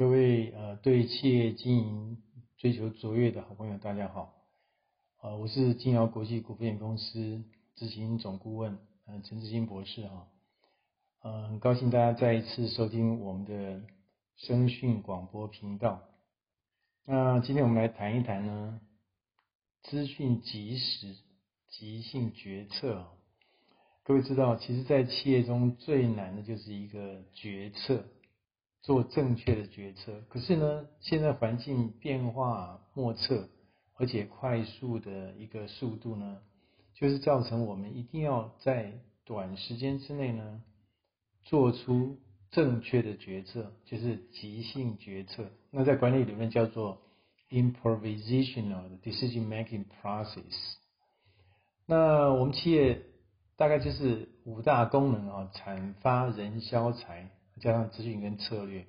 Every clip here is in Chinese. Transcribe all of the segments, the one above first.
各位呃，对企业经营追求卓越的好朋友，大家好，呃，我是金尧国际股份有限公司执行总顾问，呃，陈志新博士哈，呃，很高兴大家再一次收听我们的声讯广播频道。那今天我们来谈一谈呢，资讯即时即兴决策。各位知道，其实，在企业中最难的就是一个决策。做正确的决策，可是呢，现在环境变化莫测，而且快速的一个速度呢，就是造成我们一定要在短时间之内呢，做出正确的决策，就是即兴决策。那在管理里面叫做 improvisational decision making process。那我们企业大概就是五大功能啊，产发人销财。加上资讯跟策略，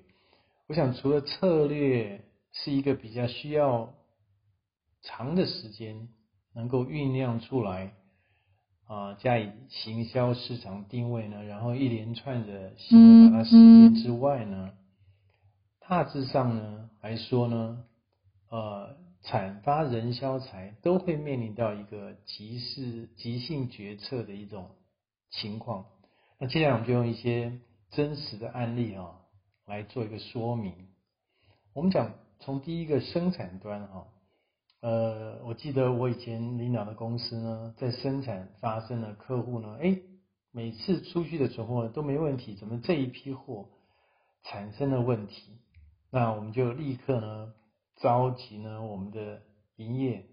我想除了策略是一个比较需要长的时间能够酝酿出来啊，加以行销市场定位呢，然后一连串的行为把它实现之外呢，大致上呢来说呢，呃，产发人销财都会面临到一个即时即兴决策的一种情况。那接下来我们就用一些。真实的案例啊，来做一个说明。我们讲从第一个生产端哈，呃，我记得我以前领导的公司呢，在生产发生了客户呢，哎，每次出去的存货都没问题，怎么这一批货产生了问题？那我们就立刻呢，召集呢我们的营业、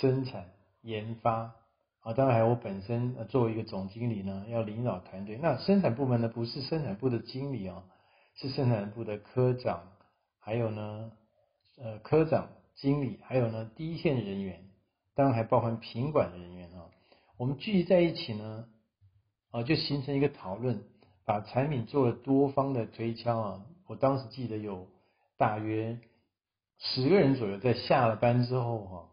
生产、研发。啊，当然还有我本身作为一个总经理呢，要领导团队。那生产部门呢，不是生产部的经理啊，是生产部的科长，还有呢，呃科长、经理，还有呢第一线人员，当然还包含品管的人员啊。我们聚集在一起呢，啊，就形成一个讨论，把产品做了多方的推敲啊。我当时记得有大约十个人左右，在下了班之后哈，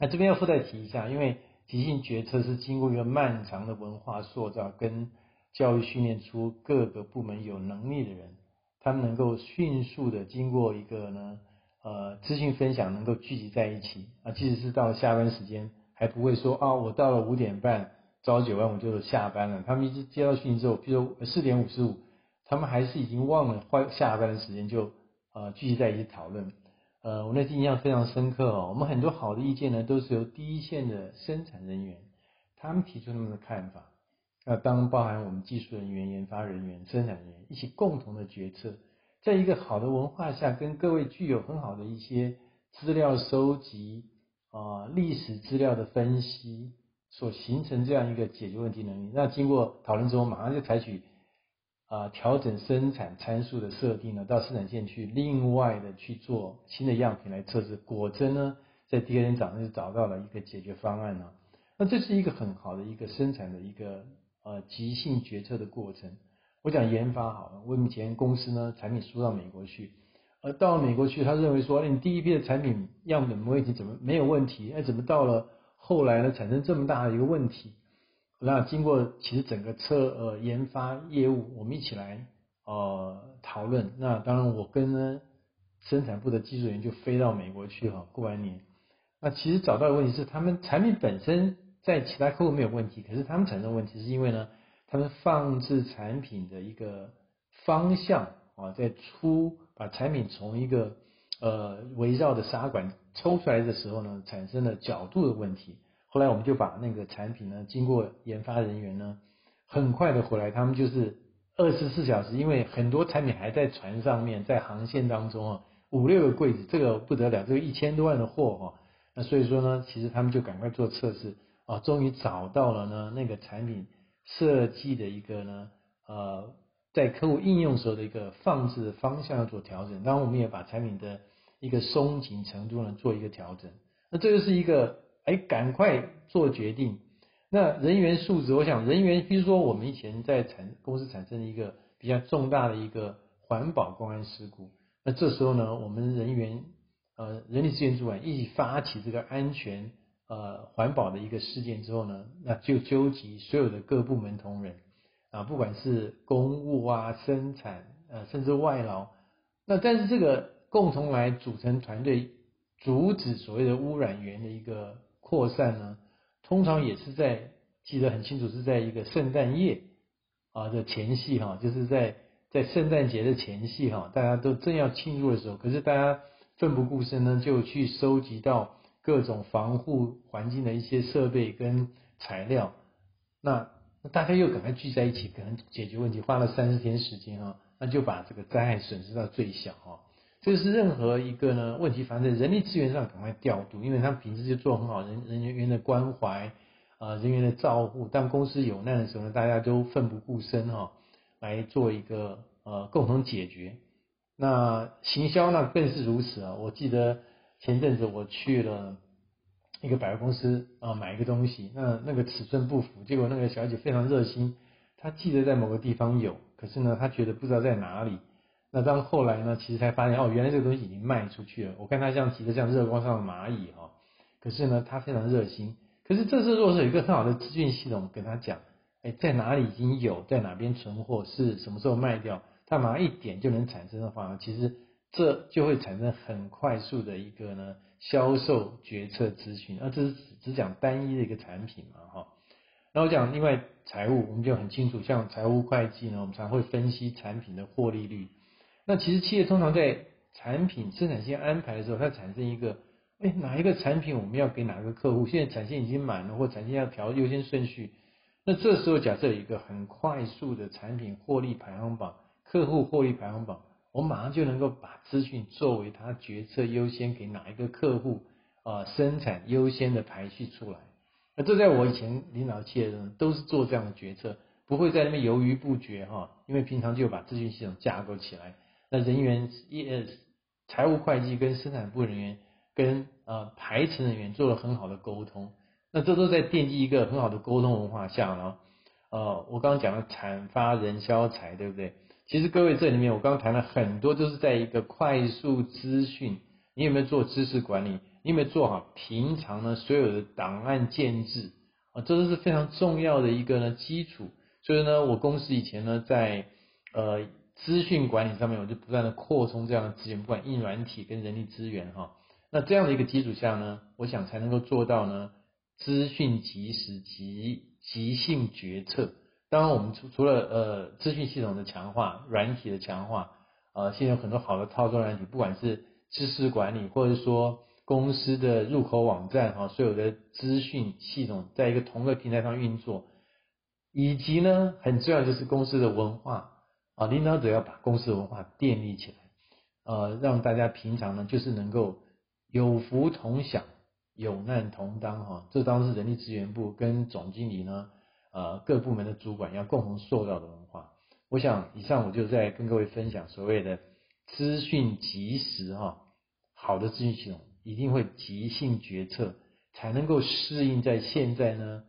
那这边要附带提一下，因为。即兴决策是经过一个漫长的文化塑造跟教育训练出各个部门有能力的人，他们能够迅速的经过一个呢呃资讯分享，能够聚集在一起啊，即使是到了下班时间，还不会说啊，我到了五点半朝九晚五就下班了。他们一直接到讯息之后，比如四点五十五，他们还是已经忘了换下班的时间，就呃聚集在一起讨论。呃，我那次印象非常深刻哦。我们很多好的意见呢，都是由第一线的生产人员他们提出他们的看法。那当包含我们技术人员、研发人员、生产人员一起共同的决策，在一个好的文化下，跟各位具有很好的一些资料收集啊、历史资料的分析，所形成这样一个解决问题能力。那经过讨论之后，马上就采取。啊，调整生产参数的设定呢，到生产线去，另外的去做新的样品来测试。果真呢，在第二天早上就找到了一个解决方案呢。那这是一个很好的一个生产的一个呃即兴决策的过程。我讲研发好了，我以前公司呢产品输到美国去，而到了美国去，他认为说，哎，你第一批的产品样本没问题，怎么没有问题？哎，怎么到了后来呢产生这么大的一个问题？那经过其实整个测呃研发业务，我们一起来呃讨论。那当然我跟呢生产部的技术员就飞到美国去哈，过完年。那其实找到的问题是，他们产品本身在其他客户没有问题，可是他们产生问题是因为呢，他们放置产品的一个方向啊，在出把产品从一个呃围绕的砂管抽出来的时候呢，产生了角度的问题。后来我们就把那个产品呢，经过研发人员呢，很快的回来，他们就是二十四小时，因为很多产品还在船上面，在航线当中啊，五六个柜子，这个不得了，这个一千多万的货哈，那所以说呢，其实他们就赶快做测试啊，终于找到了呢那个产品设计的一个呢呃，在客户应用时候的一个放置方向要做调整，当然我们也把产品的一个松紧程度呢做一个调整，那这就是一个。哎，赶快做决定。那人员素质，我想人员，比如说我们以前在产公司产生了一个比较重大的一个环保公安事故，那这时候呢，我们人员呃人力资源主管一起发起这个安全呃环保的一个事件之后呢，那就纠集所有的各部门同仁啊，不管是公务啊、生产呃甚至外劳那但是这个共同来组成团队，阻止所谓的污染源的一个扩散呢，通常也是在记得很清楚，是在一个圣诞夜啊的前夕哈，就是在在圣诞节的前夕哈，大家都正要庆祝的时候，可是大家奋不顾身呢，就去收集到各种防护环境的一些设备跟材料，那大家又赶快聚在一起，可能解决问题，花了三十天时间哈，那就把这个灾害损失到最小哈。这是任何一个呢问题，反正人力资源上赶快调度，因为他平时就做很好人人员员的关怀啊，人员的照顾。当公司有难的时候呢，大家都奋不顾身哈，来做一个呃共同解决。那行销那更是如此啊！我记得前阵子我去了一个百货公司啊买一个东西，那那个尺寸不符，结果那个小姐非常热心，她记得在某个地方有，可是呢她觉得不知道在哪里。那当后来呢，其实才发现哦，原来这个东西已经卖出去了。我看他像急得像热锅上的蚂蚁哈，可是呢，他非常热心。可是这时候如果是有一个很好的资讯系统跟他讲，哎，在哪里已经有，在哪边存货，是什么时候卖掉，他马上一点就能产生的话，其实这就会产生很快速的一个呢销售决策资讯。那这是只只讲单一的一个产品嘛哈。那我讲另外财务，我们就很清楚，像财务会计呢，我们常会分析产品的获利率。那其实企业通常在产品生产线安排的时候，它产生一个，哎，哪一个产品我们要给哪个客户？现在产线已经满了，或产线要调优先顺序。那这时候假设有一个很快速的产品获利排行榜、客户获利排行榜，我马上就能够把资讯作为他决策优先给哪一个客户啊、生产优先的排序出来。那这在我以前领导企业的人都是做这样的决策，不会在那边犹豫不决哈，因为平常就把资讯系统架构起来。那人员业，财务会计跟生产部人员跟呃排程人员做了很好的沟通，那这都在奠基一个很好的沟通文化下呢。呃，我刚刚讲了产发人消财，对不对？其实各位这里面我刚刚谈了很多，都是在一个快速资讯。你有没有做知识管理？你有没有做好平常呢所有的档案建置啊？这都是非常重要的一个呢基础。所以呢，我公司以前呢在呃。资讯管理上面，我就不断的扩充这样的资源，不管硬软体跟人力资源哈。那这样的一个基础下呢，我想才能够做到呢，资讯即时及即兴决策。当然，我们除除了呃资讯系统的强化、软体的强化，呃，现在有很多好的操作软体，不管是知识管理，或者说公司的入口网站哈，所有的资讯系统在一个同个平台上运作，以及呢，很重要就是公司的文化。啊，领导者要把公司文化建立起来，呃，让大家平常呢就是能够有福同享，有难同当哈。这当然是人力资源部跟总经理呢，呃，各部门的主管要共同塑造的文化。我想以上我就在跟各位分享所谓的资讯及时哈，好的资讯系统一定会即兴决策，才能够适应在现在呢。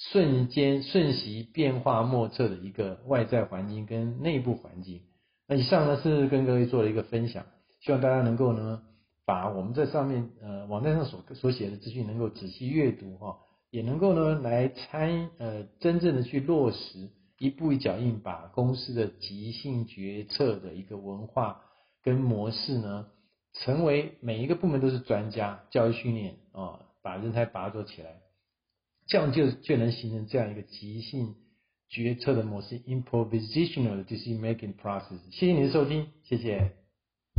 瞬间瞬息变化莫测的一个外在环境跟内部环境。那以上呢是跟各位做了一个分享，希望大家能够呢把我们这上面呃网站上所所写的资讯能够仔细阅读哈，也能够呢来参呃真正的去落实，一步一脚印把公司的即兴决策的一个文化跟模式呢，成为每一个部门都是专家，教育训练啊，把人才拔擢起来。这样就就能形成这样一个即兴决策的模式，improvisational decision making process。谢谢你的收听，谢谢。